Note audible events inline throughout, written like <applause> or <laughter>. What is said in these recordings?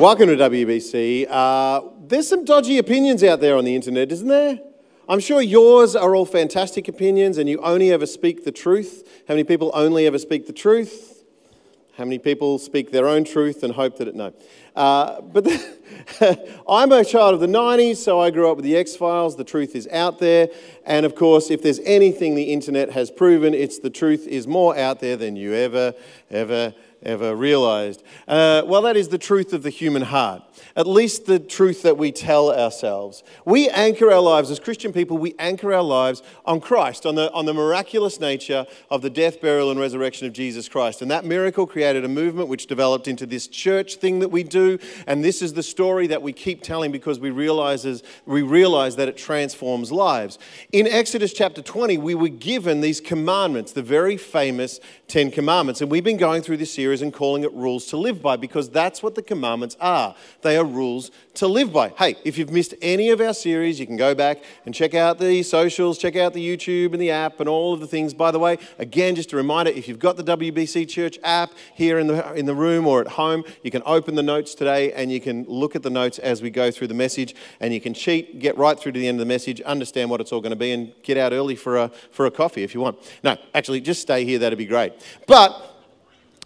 Welcome to WBC. Uh, there's some dodgy opinions out there on the internet, isn't there? I'm sure yours are all fantastic opinions and you only ever speak the truth. How many people only ever speak the truth? How many people speak their own truth and hope that it no? Uh, but the, <laughs> I'm a child of the 90s, so I grew up with the X Files. The truth is out there. And of course, if there's anything the internet has proven, it's the truth is more out there than you ever, ever, ever realized. Uh, well, that is the truth of the human heart at least the truth that we tell ourselves. We anchor our lives, as Christian people, we anchor our lives on Christ, on the, on the miraculous nature of the death, burial, and resurrection of Jesus Christ. And that miracle created a movement which developed into this church thing that we do. And this is the story that we keep telling because we, realizes, we realize that it transforms lives. In Exodus chapter 20, we were given these commandments, the very famous Ten Commandments. And we've been going through this series and calling it rules to live by because that's what the commandments are. They are rules to live by. Hey, if you've missed any of our series, you can go back and check out the socials, check out the YouTube and the app and all of the things. By the way, again, just a reminder if you've got the WBC Church app here in the, in the room or at home, you can open the notes today and you can look at the notes as we go through the message and you can cheat, get right through to the end of the message, understand what it's all going to be, and get out early for a, for a coffee if you want. No, actually, just stay here, that'd be great. But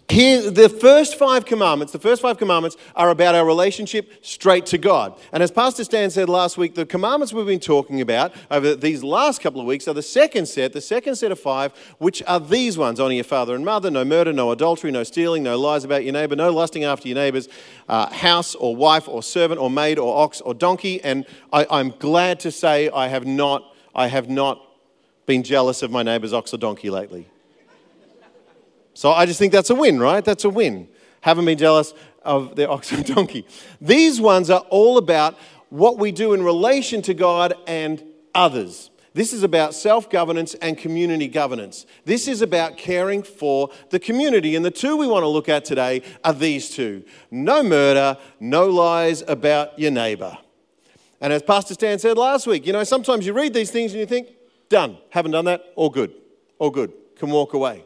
here, the first five commandments, the first five commandments are about our relationship straight to God. And as Pastor Stan said last week, the commandments we've been talking about over these last couple of weeks are the second set, the second set of five, which are these ones honor your father and mother, no murder, no adultery, no stealing, no lies about your neighbor, no lusting after your neighbor's uh, house or wife or servant or maid or ox or donkey. And I, I'm glad to say I have not, I have not been jealous of my neighbor's ox or donkey lately. So I just think that's a win, right? That's a win. Haven't been jealous of the <laughs> ox donkey. These ones are all about what we do in relation to God and others. This is about self governance and community governance. This is about caring for the community. And the two we want to look at today are these two no murder, no lies about your neighbor. And as Pastor Stan said last week, you know, sometimes you read these things and you think, done, haven't done that, all good, all good, can walk away.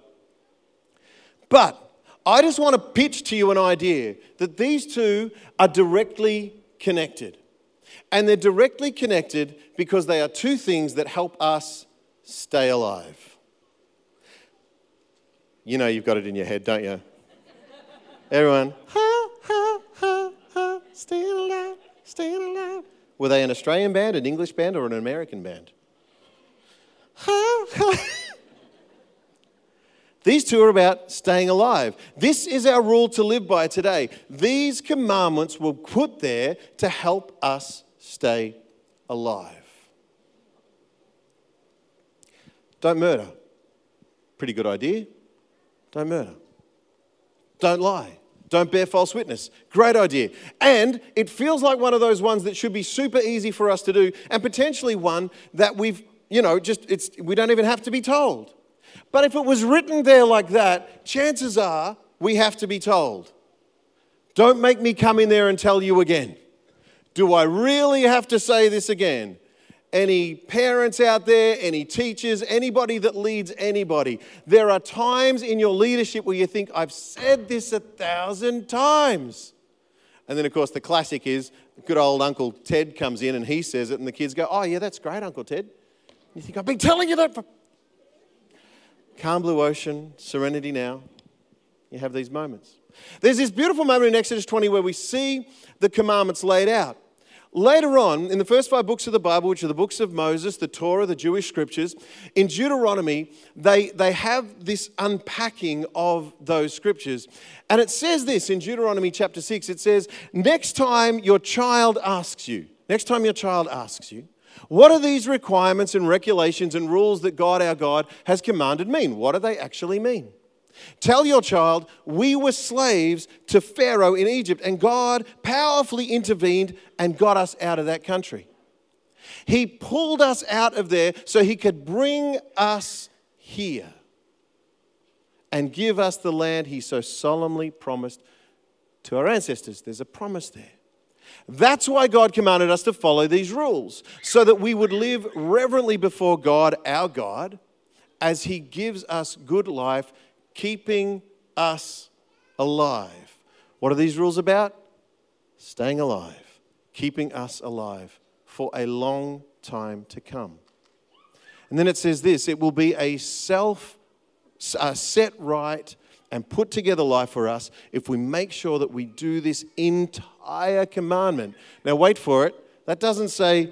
But I just want to pitch to you an idea that these two are directly connected. And they're directly connected because they are two things that help us stay alive. You know you've got it in your head, don't you? Everyone, ha, ha, ha, ha, staying alive, staying alive. Were they an Australian band, an English band, or an American band? Ha, ha. These two are about staying alive. This is our rule to live by today. These commandments were put there to help us stay alive. Don't murder. Pretty good idea. Don't murder. Don't lie. Don't bear false witness. Great idea. And it feels like one of those ones that should be super easy for us to do and potentially one that we've, you know, just it's we don't even have to be told. But if it was written there like that, chances are we have to be told. Don't make me come in there and tell you again. Do I really have to say this again? Any parents out there, any teachers, anybody that leads anybody, there are times in your leadership where you think, I've said this a thousand times. And then, of course, the classic is good old Uncle Ted comes in and he says it, and the kids go, Oh, yeah, that's great, Uncle Ted. You think, I've been telling you that for calm blue ocean, serenity now. You have these moments. There's this beautiful moment in Exodus 20 where we see the commandments laid out. Later on, in the first five books of the Bible, which are the books of Moses, the Torah, the Jewish scriptures, in Deuteronomy, they, they have this unpacking of those scriptures. And it says this in Deuteronomy chapter 6 it says, Next time your child asks you, next time your child asks you, what do these requirements and regulations and rules that God our God has commanded mean? What do they actually mean? Tell your child, we were slaves to Pharaoh in Egypt, and God powerfully intervened and got us out of that country. He pulled us out of there so he could bring us here and give us the land he so solemnly promised to our ancestors. There's a promise there. That's why God commanded us to follow these rules, so that we would live reverently before God, our God, as He gives us good life, keeping us alive. What are these rules about? staying alive, keeping us alive for a long time to come. And then it says this it will be a self uh, set right and put together life for us if we make sure that we do this entire commandment. Now, wait for it. That doesn't say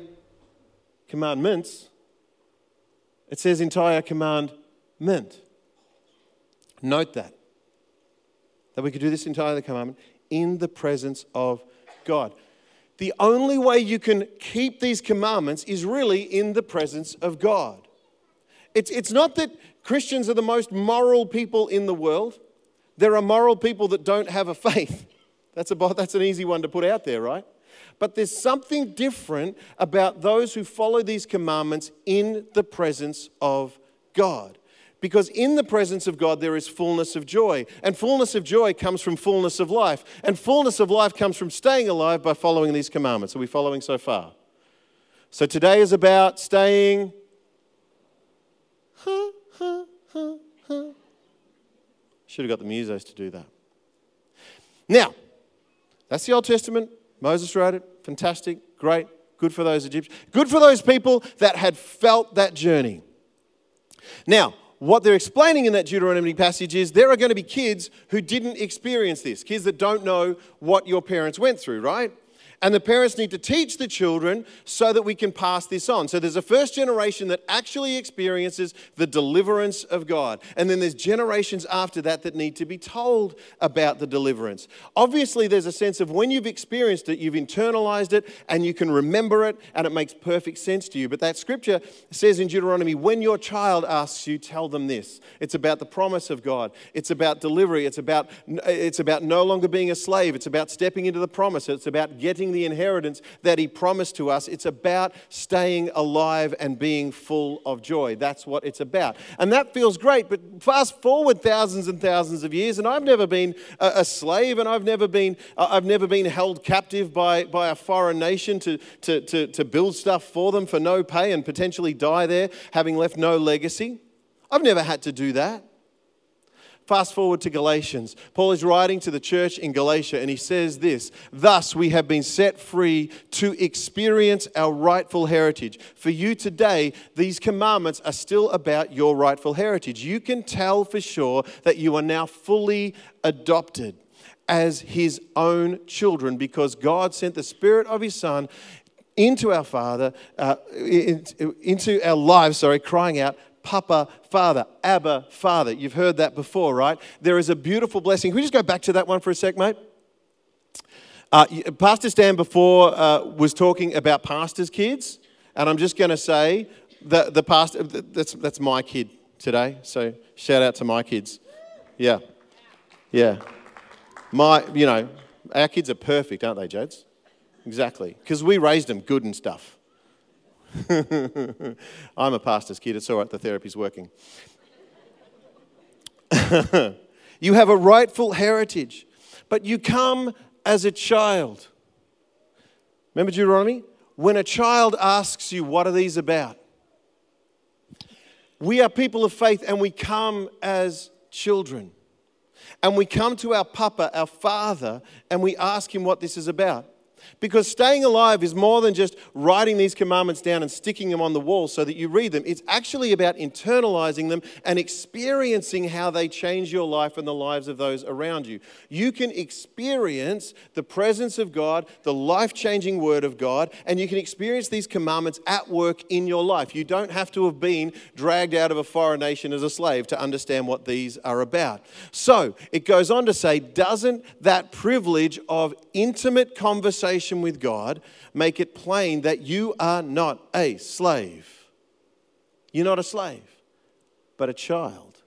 commandments, it says entire commandment. Note that. That we could do this entire commandment in the presence of God. The only way you can keep these commandments is really in the presence of God. It's, it's not that Christians are the most moral people in the world. There are moral people that don't have a faith. <laughs> That's, a, that's an easy one to put out there, right? But there's something different about those who follow these commandments in the presence of God. Because in the presence of God, there is fullness of joy. And fullness of joy comes from fullness of life. And fullness of life comes from staying alive by following these commandments. Are we following so far? So today is about staying. Huh, huh. Should have got the musos to do that. Now, that's the Old Testament. Moses wrote it. Fantastic. Great. Good for those Egyptians. Good for those people that had felt that journey. Now, what they're explaining in that Deuteronomy passage is there are going to be kids who didn't experience this, kids that don't know what your parents went through, right? And the parents need to teach the children so that we can pass this on. So there's a first generation that actually experiences the deliverance of God. And then there's generations after that that need to be told about the deliverance. Obviously, there's a sense of when you've experienced it, you've internalized it, and you can remember it, and it makes perfect sense to you. But that scripture says in Deuteronomy, when your child asks you, tell them this. It's about the promise of God. It's about delivery. It's about, it's about no longer being a slave. It's about stepping into the promise. It's about getting the inheritance that He promised to us. It's about staying alive and being full of joy. That's what it's about. And that feels great, but fast forward thousands and thousands of years, and I've never been a, slave, and I've never been, uh, I've never been held captive by, by a foreign nation to, to, to, to build stuff for them for no pay and potentially die there, having left no legacy. I've never had to do that. Fast forward to Galatians. Paul is writing to the church in Galatia and he says this Thus we have been set free to experience our rightful heritage. For you today, these commandments are still about your rightful heritage. You can tell for sure that you are now fully adopted as his own children because God sent the Spirit of his Son into our Father, uh, into our lives, sorry, crying out, Papa, Father, Abba, Father. You've heard that before, right? There is a beautiful blessing. Can we just go back to that one for a sec, mate? Uh, Pastor Stan before uh, was talking about pastors' kids, and I'm just going to say that the pastor, that's, that's my kid today, so shout out to my kids. Yeah. Yeah. My, you know, our kids are perfect, aren't they, Jads? Exactly. Because we raised them good and stuff. <laughs> I'm a pastor's kid. It's all right, the therapy's working. <laughs> you have a rightful heritage, but you come as a child. Remember Deuteronomy? When a child asks you, What are these about? We are people of faith and we come as children. And we come to our Papa, our Father, and we ask him what this is about. Because staying alive is more than just writing these commandments down and sticking them on the wall so that you read them. It's actually about internalizing them and experiencing how they change your life and the lives of those around you. You can experience the presence of God, the life changing word of God, and you can experience these commandments at work in your life. You don't have to have been dragged out of a foreign nation as a slave to understand what these are about. So it goes on to say, doesn't that privilege of intimate conversation? Conversation with God, make it plain that you are not a slave. You're not a slave, but a child.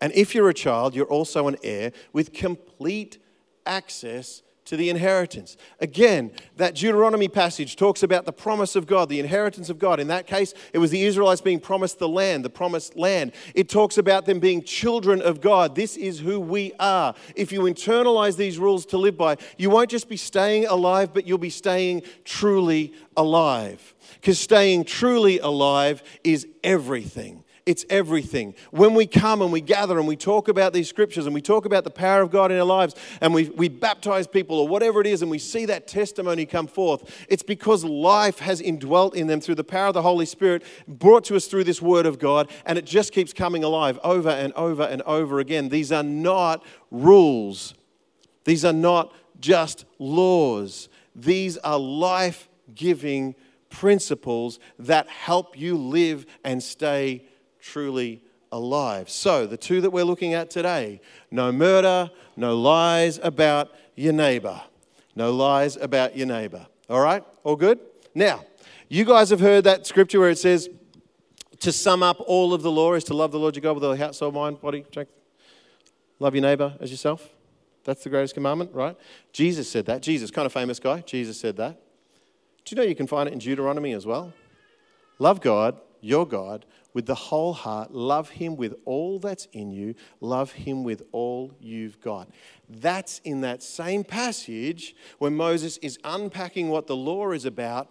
And if you're a child, you're also an heir with complete access to the inheritance. Again, that Deuteronomy passage talks about the promise of God, the inheritance of God. In that case, it was the Israelites being promised the land, the promised land. It talks about them being children of God. This is who we are. If you internalize these rules to live by, you won't just be staying alive, but you'll be staying truly alive. Because staying truly alive is everything. It's everything. When we come and we gather and we talk about these scriptures and we talk about the power of God in our lives and we, we baptize people or whatever it is and we see that testimony come forth, it's because life has indwelt in them through the power of the Holy Spirit, brought to us through this Word of God, and it just keeps coming alive over and over and over again. These are not rules, these are not just laws, these are life giving principles that help you live and stay truly alive. So, the two that we're looking at today no murder, no lies about your neighbor. No lies about your neighbor. All right? All good? Now, you guys have heard that scripture where it says, to sum up all of the law is to love the Lord your God with all your heart, soul, mind, body, strength. Love your neighbor as yourself. That's the greatest commandment, right? Jesus said that. Jesus, kind of famous guy. Jesus said that. Do you know you can find it in Deuteronomy as well? Love God, your God, with the whole heart. Love Him with all that's in you. Love Him with all you've got. That's in that same passage when Moses is unpacking what the law is about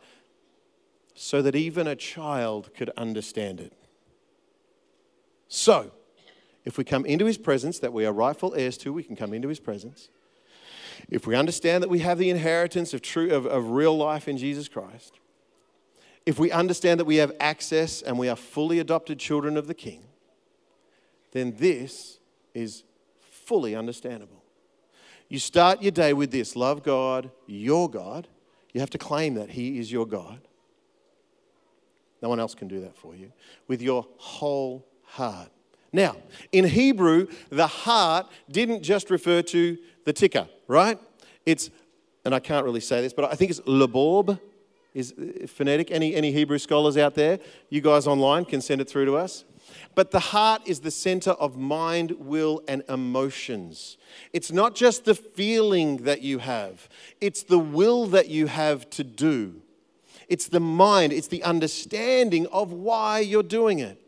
so that even a child could understand it. So, if we come into His presence, that we are rightful heirs to, we can come into His presence. If we understand that we have the inheritance of, true, of, of real life in Jesus Christ, if we understand that we have access and we are fully adopted children of the King, then this is fully understandable. You start your day with this love God, your God. You have to claim that He is your God. No one else can do that for you. With your whole heart. Now, in Hebrew, the heart didn't just refer to the ticker, right? It's, and I can't really say this, but I think it's laborb is uh, phonetic. Any, any Hebrew scholars out there? You guys online can send it through to us. But the heart is the center of mind, will, and emotions. It's not just the feeling that you have, it's the will that you have to do. It's the mind, it's the understanding of why you're doing it.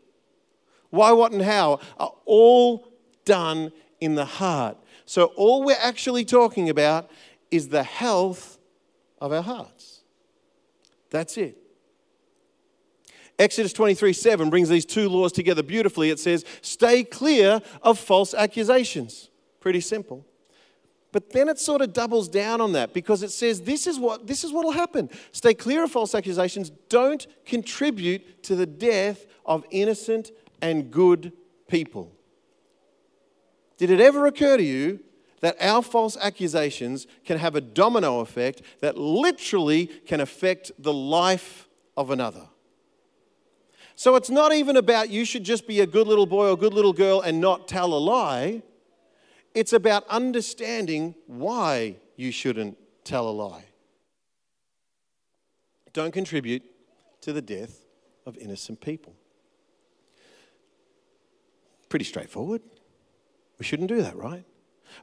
Why, what, and how are all done in the heart. So, all we're actually talking about is the health of our hearts. That's it. Exodus 23 7 brings these two laws together beautifully. It says, Stay clear of false accusations. Pretty simple. But then it sort of doubles down on that because it says this is what this is what will happen. Stay clear of false accusations. Don't contribute to the death of innocent and good people. Did it ever occur to you that our false accusations can have a domino effect that literally can affect the life of another. So it's not even about you should just be a good little boy or good little girl and not tell a lie. It's about understanding why you shouldn't tell a lie. Don't contribute to the death of innocent people. Pretty straightforward. We shouldn't do that, right?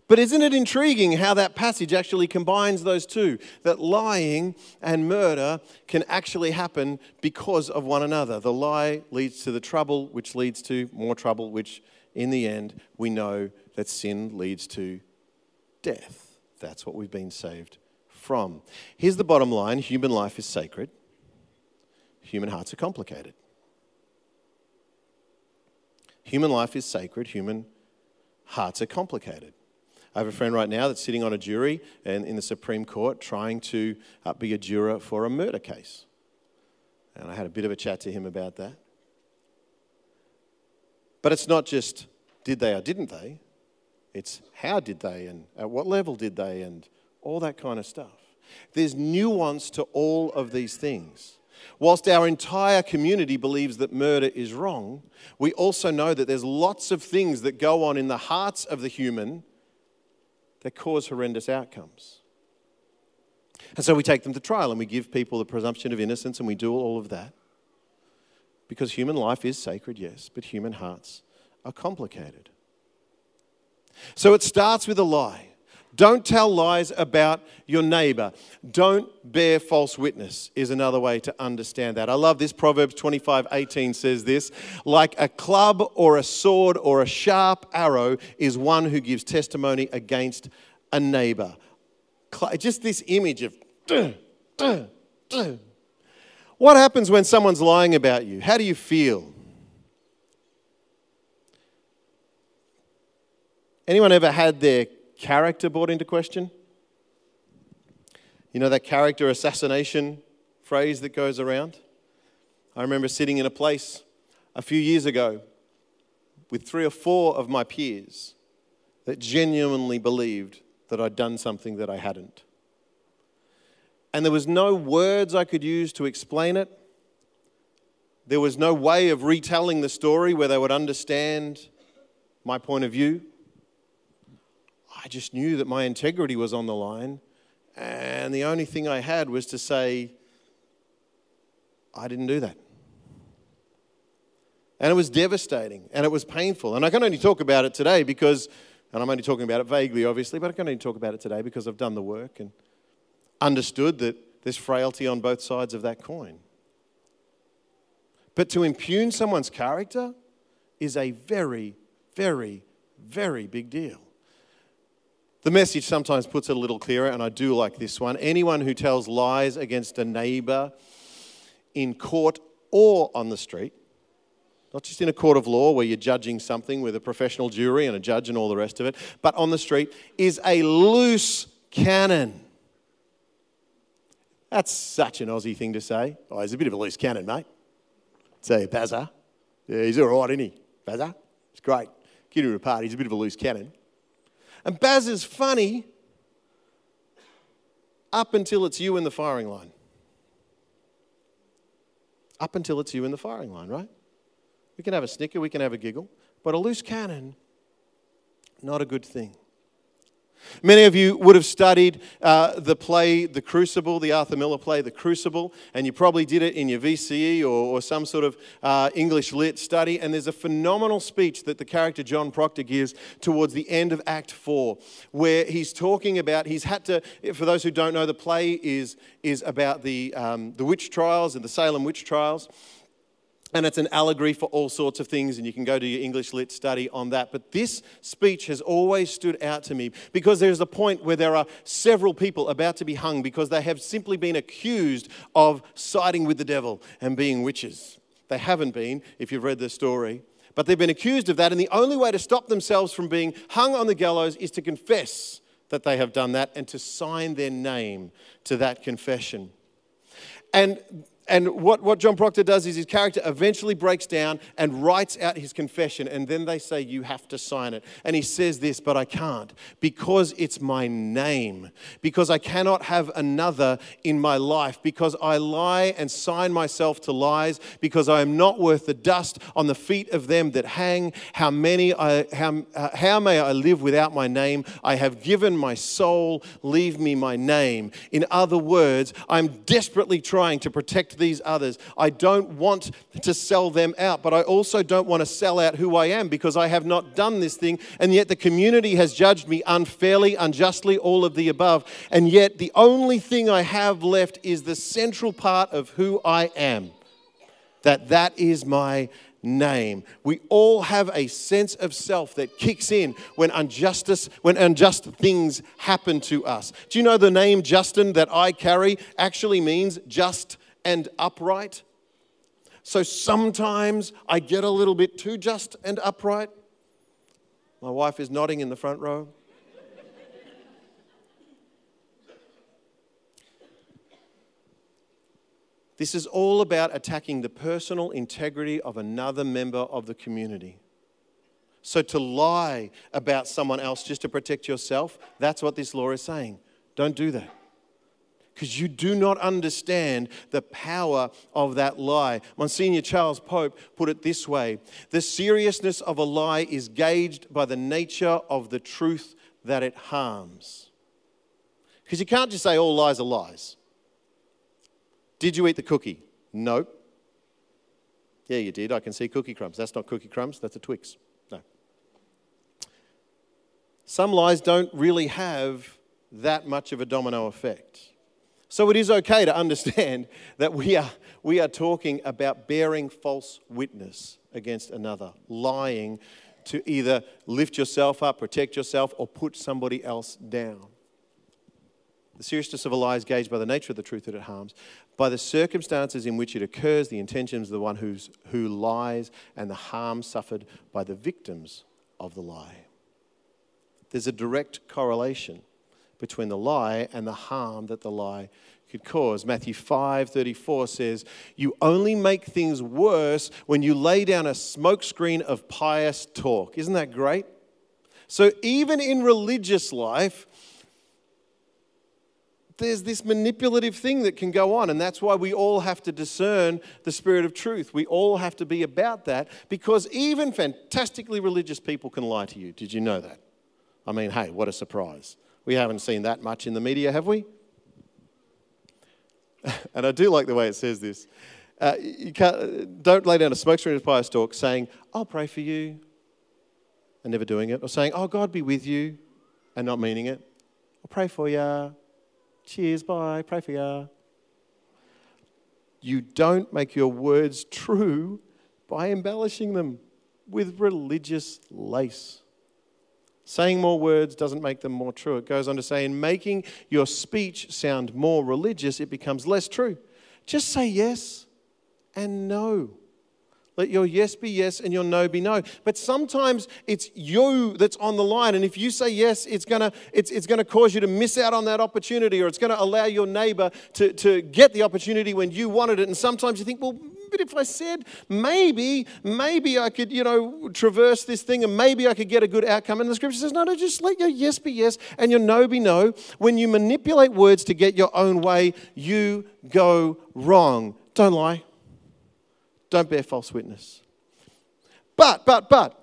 But isn't it intriguing how that passage actually combines those two? That lying and murder can actually happen because of one another. The lie leads to the trouble, which leads to more trouble, which in the end we know that sin leads to death. That's what we've been saved from. Here's the bottom line human life is sacred, human hearts are complicated. Human life is sacred, human hearts are complicated. I have a friend right now that's sitting on a jury and in the Supreme Court trying to uh, be a juror for a murder case. And I had a bit of a chat to him about that. But it's not just did they or didn't they, it's how did they and at what level did they and all that kind of stuff. There's nuance to all of these things. Whilst our entire community believes that murder is wrong, we also know that there's lots of things that go on in the hearts of the human that cause horrendous outcomes. And so we take them to trial and we give people the presumption of innocence and we do all of that. Because human life is sacred, yes, but human hearts are complicated. So it starts with a lie. Don't tell lies about your neighbor. Don't bear false witness is another way to understand that. I love this. Proverbs 25 18 says this like a club or a sword or a sharp arrow is one who gives testimony against a neighbor. Just this image of. What happens when someone's lying about you? How do you feel? Anyone ever had their character brought into question? You know that character assassination phrase that goes around? I remember sitting in a place a few years ago with three or four of my peers that genuinely believed that I'd done something that I hadn't. And there was no words I could use to explain it. There was no way of retelling the story where they would understand my point of view. I just knew that my integrity was on the line, and the only thing I had was to say, I didn't do that. And it was devastating and it was painful. And I can only talk about it today because, and I'm only talking about it vaguely, obviously, but I can only talk about it today because I've done the work and understood that there's frailty on both sides of that coin. But to impugn someone's character is a very, very, very big deal. The message sometimes puts it a little clearer, and I do like this one. Anyone who tells lies against a neighbor in court or on the street, not just in a court of law where you're judging something with a professional jury and a judge and all the rest of it, but on the street, is a loose cannon. That's such an Aussie thing to say. Oh, he's a bit of a loose cannon, mate. Say, Bazza. Yeah, he's all right, isn't he? Bazza? It's great. Get him a party. He's a bit of a loose cannon. And Baz is funny up until it's you in the firing line. Up until it's you in the firing line, right? We can have a snicker, we can have a giggle, but a loose cannon, not a good thing. Many of you would have studied uh, the play The Crucible, the Arthur Miller play The Crucible, and you probably did it in your VCE or, or some sort of uh, English lit study. And there's a phenomenal speech that the character John Proctor gives towards the end of Act 4, where he's talking about, he's had to, for those who don't know, the play is, is about the, um, the witch trials and the Salem witch trials and it's an allegory for all sorts of things, and you can go to your English Lit study on that. But this speech has always stood out to me because there's a point where there are several people about to be hung because they have simply been accused of siding with the devil and being witches. They haven't been, if you've read the story, but they've been accused of that, and the only way to stop themselves from being hung on the gallows is to confess that they have done that and to sign their name to that confession. And and what, what John Proctor does is his character eventually breaks down and writes out his confession, and then they say, You have to sign it. And he says this, but I can't because it's my name, because I cannot have another in my life, because I lie and sign myself to lies, because I am not worth the dust on the feet of them that hang. How many I, how, uh, how may I live without my name? I have given my soul, leave me my name. In other words, I'm desperately trying to protect these others. I don't want to sell them out, but I also don't want to sell out who I am because I have not done this thing. And yet the community has judged me unfairly, unjustly, all of the above. And yet the only thing I have left is the central part of who I am. That that is my name. We all have a sense of self that kicks in when injustice, when unjust things happen to us. Do you know the name Justin that I carry actually means just and upright. So sometimes I get a little bit too just and upright. My wife is nodding in the front row. This is all about attacking the personal integrity of another member of the community. So, to lie about someone else just to protect yourself, that's what this law is saying. Don't do that because you do not understand the power of that lie. Monsignor Charles Pope put it this way The seriousness of a lie is gauged by the nature of the truth that it harms. Because you can't just say all lies are lies. Did you eat the cookie? No. Yeah, you did. I can see cookie crumbs. That's not cookie crumbs, that's a Twix. No. Some lies don't really have that much of a domino effect. So it is okay to understand <laughs> that we are, we are talking about bearing false witness against another, lying to either lift yourself up, protect yourself, or put somebody else down. The seriousness of a lie is gauged by the nature of the truth that it harms, by the circumstances in which it occurs, the intentions of the one who's, who lies, and the harm suffered by the victims of the lie. There's a direct correlation between the lie and the harm that the lie could cause. Matthew 5:34 says, "You only make things worse when you lay down a smokescreen of pious talk." Isn't that great? So even in religious life, there's this manipulative thing that can go on, and that's why we all have to discern the spirit of truth. We all have to be about that because even fantastically religious people can lie to you. Did you know that? I mean, hey, what a surprise. We haven't seen that much in the media, have we? <laughs> and I do like the way it says this. Uh, you can't, don't lay down a smoke screen of pious talk saying, I'll pray for you, and never doing it, or saying, Oh, God be with you, and not meaning it. I'll pray for you. Cheers, bye, pray for you. You don't make your words true by embellishing them with religious lace. Saying more words doesn't make them more true. It goes on to say, in making your speech sound more religious, it becomes less true. Just say yes and no. Let your yes be yes and your no be no. But sometimes it's you that's on the line. And if you say yes, it's going to it's, it's gonna cause you to miss out on that opportunity or it's going to allow your neighbor to, to get the opportunity when you wanted it. And sometimes you think, well, but if I said maybe, maybe I could, you know, traverse this thing and maybe I could get a good outcome. And the scripture says, no, no, just let your yes be yes and your no be no. When you manipulate words to get your own way, you go wrong. Don't lie. Don't bear false witness. But, but, but,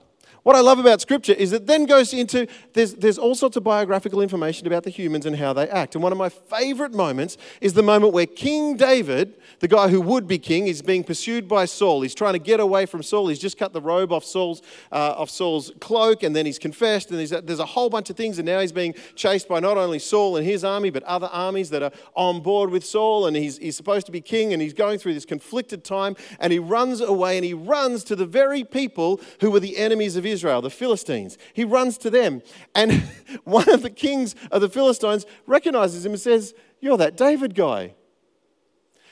what I love about Scripture is it then goes into, there's, there's all sorts of biographical information about the humans and how they act. And one of my favorite moments is the moment where King David, the guy who would be king, is being pursued by Saul. He's trying to get away from Saul. He's just cut the robe off Saul's, uh, off Saul's cloak, and then he's confessed, and there's a whole bunch of things. And now he's being chased by not only Saul and his army, but other armies that are on board with Saul. And he's, he's supposed to be king, and he's going through this conflicted time, and he runs away, and he runs to the very people who were the enemies of Israel, the Philistines. He runs to them. And <laughs> one of the kings of the Philistines recognizes him and says, You're that David guy.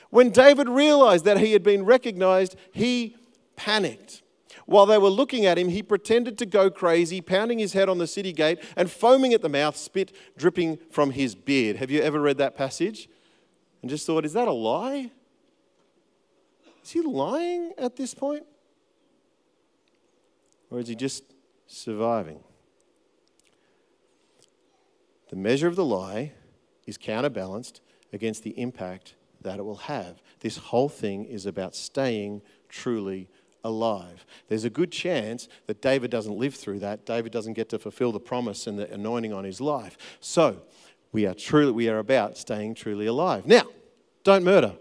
When David realized that he had been recognized, he panicked. While they were looking at him, he pretended to go crazy, pounding his head on the city gate and foaming at the mouth, spit dripping from his beard. Have you ever read that passage? And just thought, is that a lie? Is he lying at this point? Or is he just surviving? The measure of the lie is counterbalanced against the impact that it will have. This whole thing is about staying truly alive. There's a good chance that David doesn't live through that. David doesn't get to fulfill the promise and the anointing on his life. So, we are truly we are about staying truly alive. Now, don't murder.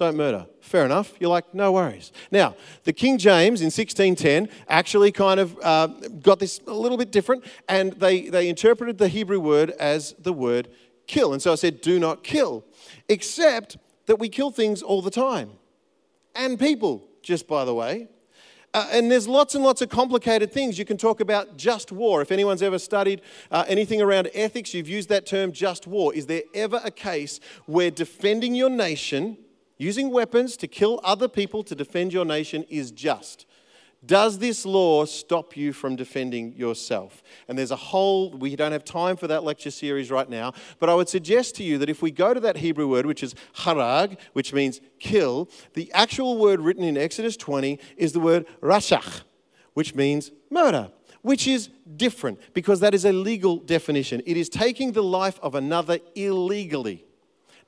Don't murder. Fair enough. You're like, no worries. Now, the King James in 1610 actually kind of uh, got this a little bit different, and they, they interpreted the Hebrew word as the word kill. And so I said, do not kill, except that we kill things all the time. And people, just by the way. Uh, and there's lots and lots of complicated things. You can talk about just war. If anyone's ever studied uh, anything around ethics, you've used that term just war. Is there ever a case where defending your nation Using weapons to kill other people to defend your nation is just. Does this law stop you from defending yourself? And there's a whole, we don't have time for that lecture series right now, but I would suggest to you that if we go to that Hebrew word, which is harag, which means kill, the actual word written in Exodus 20 is the word rashach, which means murder, which is different because that is a legal definition. It is taking the life of another illegally.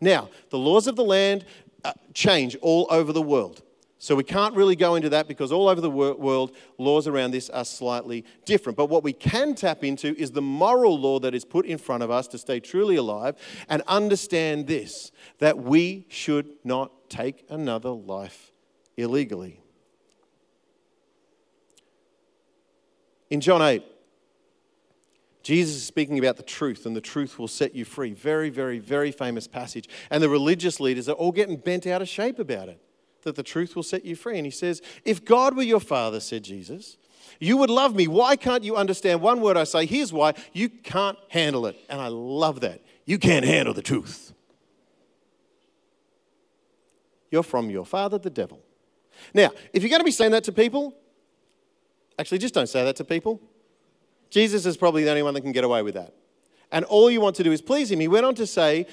Now, the laws of the land Uh, change all over the world. So we can't really go into that because all over the world, laws around this are slightly different. But what we can tap into is the moral law that is put in front of us to stay truly alive and understand this that we should not take another life illegally. In John 8, Jesus is speaking about the truth, and the truth will set you free. Very, very, very famous passage. And the religious leaders are all getting bent out of shape about it, that the truth will set you free. And he says, If God were your father, said Jesus, you would love me. Why can't you understand one word I say? Here's why you can't handle it. And I love that. You can't handle the truth. You're from your father, the devil. Now, if you're going to be saying that to people, actually, just don't say that to people Jesus is probably the only one that can get away with that. And all you want to do is please him. He went on to say,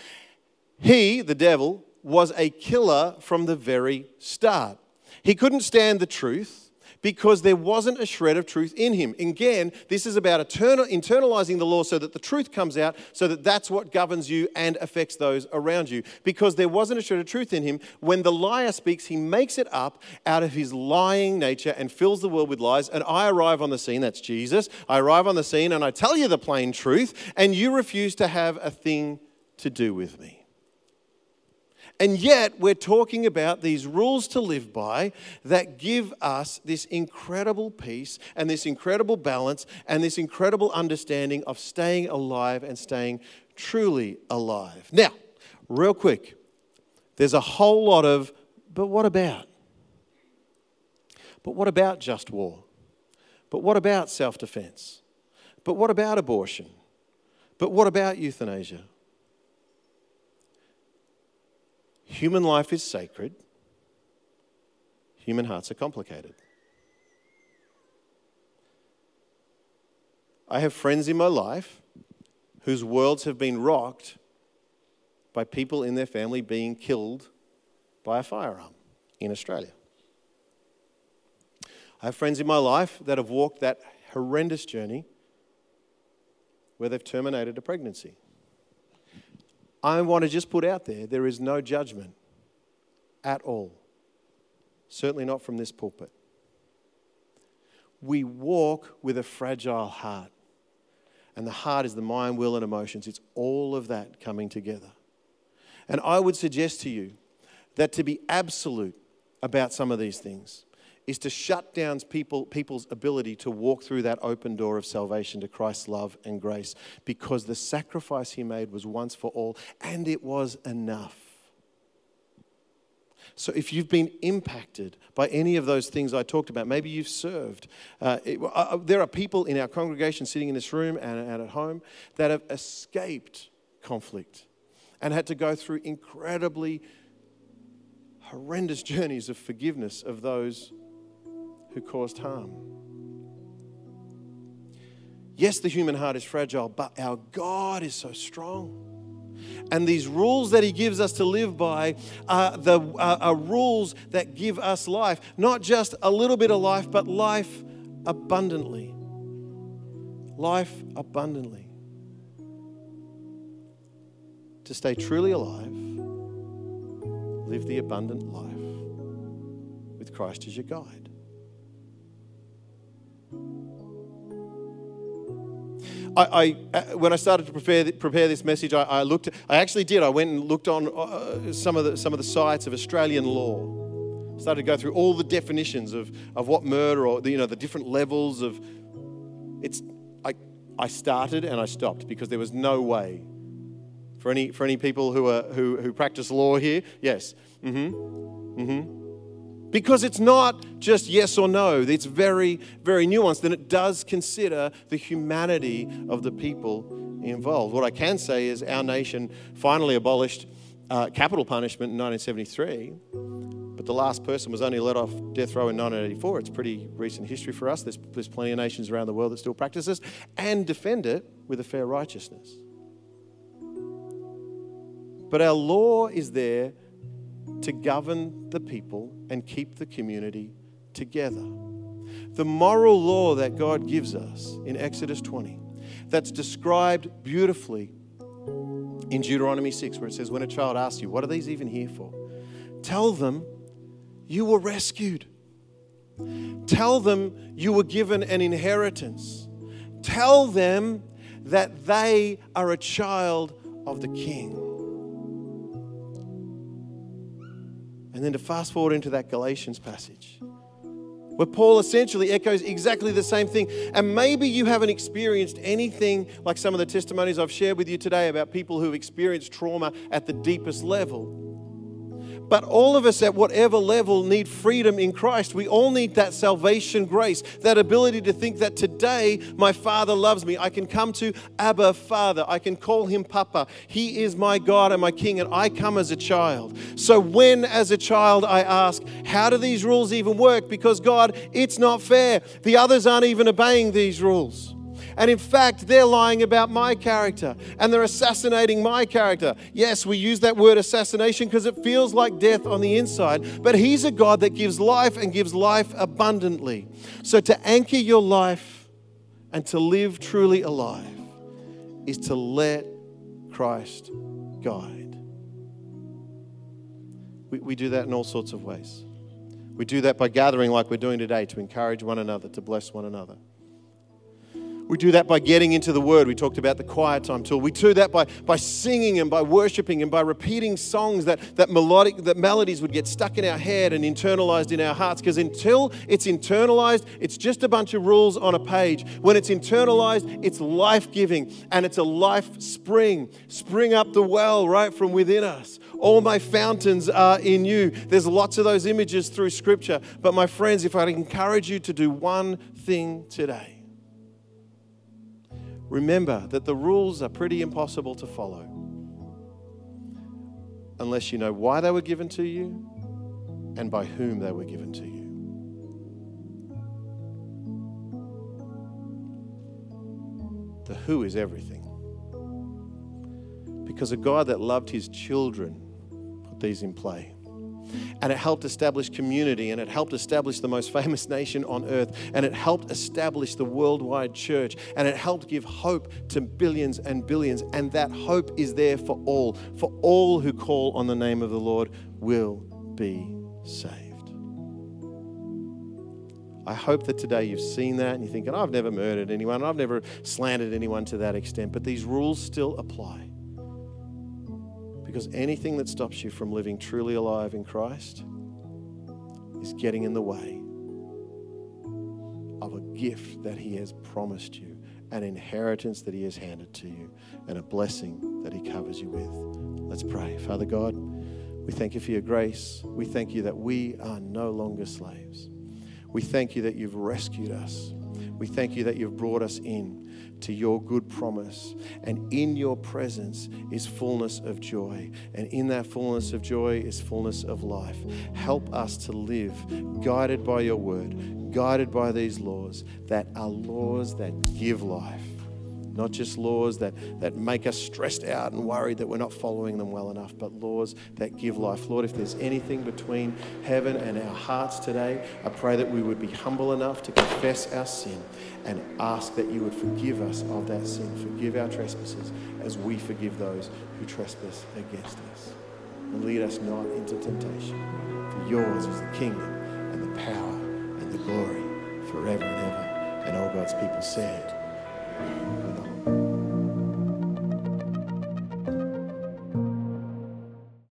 He, the devil, was a killer from the very start. He couldn't stand the truth because there wasn't a shred of truth in him. Again, this is about internalizing the law so that the truth comes out, so that that's what governs you and affects those around you. Because there wasn't a shred of truth in him. When the liar speaks, he makes it up out of his lying nature and fills the world with lies. And I arrive on the scene, that's Jesus. I arrive on the scene and I tell you the plain truth, and you refuse to have a thing to do with me. And yet, we're talking about these rules to live by that give us this incredible peace and this incredible balance and this incredible understanding of staying alive and staying truly alive. Now, real quick, there's a whole lot of, but what about? But what about just war? But what about self defense? But what about abortion? But what about euthanasia? Human life is sacred, human hearts are complicated. I have friends in my life whose worlds have been rocked by people in their family being killed by a firearm in Australia. I have friends in my life that have walked that horrendous journey where they've terminated a pregnancy. I want to just put out there there is no judgment at all. Certainly not from this pulpit. We walk with a fragile heart. And the heart is the mind, will, and emotions. It's all of that coming together. And I would suggest to you that to be absolute about some of these things is to shut down people, people's ability to walk through that open door of salvation to Christ's love and grace because the sacrifice he made was once for all and it was enough. So, if you've been impacted by any of those things I talked about, maybe you've served. Uh, it, uh, uh there are people in our congregation sitting in this room and, and at home that have escaped conflict and had to go through incredibly horrendous <laughs> journeys of forgiveness of those who caused harm. Yes, the human heart is fragile, but our God is so strong. And these rules that He gives us to live by are, the, are, are rules that give us life. Not just a little bit of life, but life abundantly. Life abundantly. To stay truly alive, live the abundant life with Christ as your guide. I, I, uh, when I started to prepare, prepare this message, I, I, looked. I actually did. I went and looked on uh, some of the some of the sites of Australian law. Started to go through all the definitions of, of what murder or the, you know the different levels of. It's. I I started and I stopped because there was no way. For any for any people who are who who practice law here, yes. Mm-hmm. Mm-hmm because it's not just yes or no, it's very, very nuanced, and it does consider the humanity of the people involved. What I can say is our nation finally abolished uh, capital punishment in 1973, but the last person was only let off death row in 1984. It's pretty recent history for us. There's, there's plenty of nations around the world that still practice this and defend it with a fair righteousness. But our law is there to govern the people and keep the community together. The moral law that God gives us in Exodus 20, that's described beautifully in Deuteronomy 6, where it says, When a child asks you, What are these even here for? Tell them you were rescued. Tell them you were given an inheritance. Tell them that they are a child of the king. And then to fast forward into that Galatians passage, where Paul essentially echoes exactly the same thing. And maybe you haven't experienced anything like some of the testimonies I've shared with you today about people who've experienced trauma at the deepest level. But all of us at whatever level need freedom in Christ. We all need that salvation grace, that ability to think that today my Father loves me. I can come to Abba Father. I can call him Papa. He is my God and my King, and I come as a child. So when, as a child, I ask, how do these rules even work? Because God, it's not fair. The others aren't even obeying these rules. And in fact, they're lying about my character and they're assassinating my character. Yes, we use that word assassination because it feels like death on the inside, but He's a God that gives life and gives life abundantly. So to anchor your life and to live truly alive is to let Christ guide. We, we do that in all sorts of ways. We do that by gathering like we're doing today to encourage one another, to bless one another. We do that by getting into the Word. We talked about the quiet time tool. We do that by, by singing and by worshiping and by repeating songs that, that melodic that melodies would get stuck in our head and internalized in our hearts. Because until it's internalized, it's just a bunch of rules on a page. When it's internalized, it's life-giving and it's a life spring. Spring up the well right from within us. All my fountains are in you. There's lots of those images through Scripture. But my friends, if I encourage you to do one thing today, remember that the rules are pretty impossible to follow unless you know why they were given to you and by whom they were given to you. The who is everything. Because a God that loved his children put these in play. And it helped establish community, and it helped establish the most <laughs> famous nation on earth, and it helped establish the worldwide church, and it helped give hope to billions and billions. And that hope is there for all. For all who call on the name of the Lord will be saved. I hope that today you've seen that and you're thinking, I've never murdered anyone, I've never slandered anyone to that extent, but these rules still apply. Because anything that stops you from living truly alive in Christ is getting in the way of a gift that He has promised you, an inheritance that He has handed to you, and a blessing that He covers you with. Let's pray. Father God, we thank you for your grace. We thank you that we are no longer slaves. We thank you that you've rescued us. We thank you that you've brought us in to your good promise. And in your presence is fullness of joy. And in that fullness of joy is fullness of life. Help us to live guided by your word, guided by these laws that are laws that give life not just laws that, that make us stressed out and worried that we're not following them well enough, but laws that give life. Lord, if there's anything between heaven and our hearts today, I pray that we would be humble enough to confess our sin and ask that you would forgive us of that sin, forgive our trespasses as we forgive those who trespass against us. And lead us not into temptation. For yours is the kingdom and the power and the glory forever and ever. And all God's people said,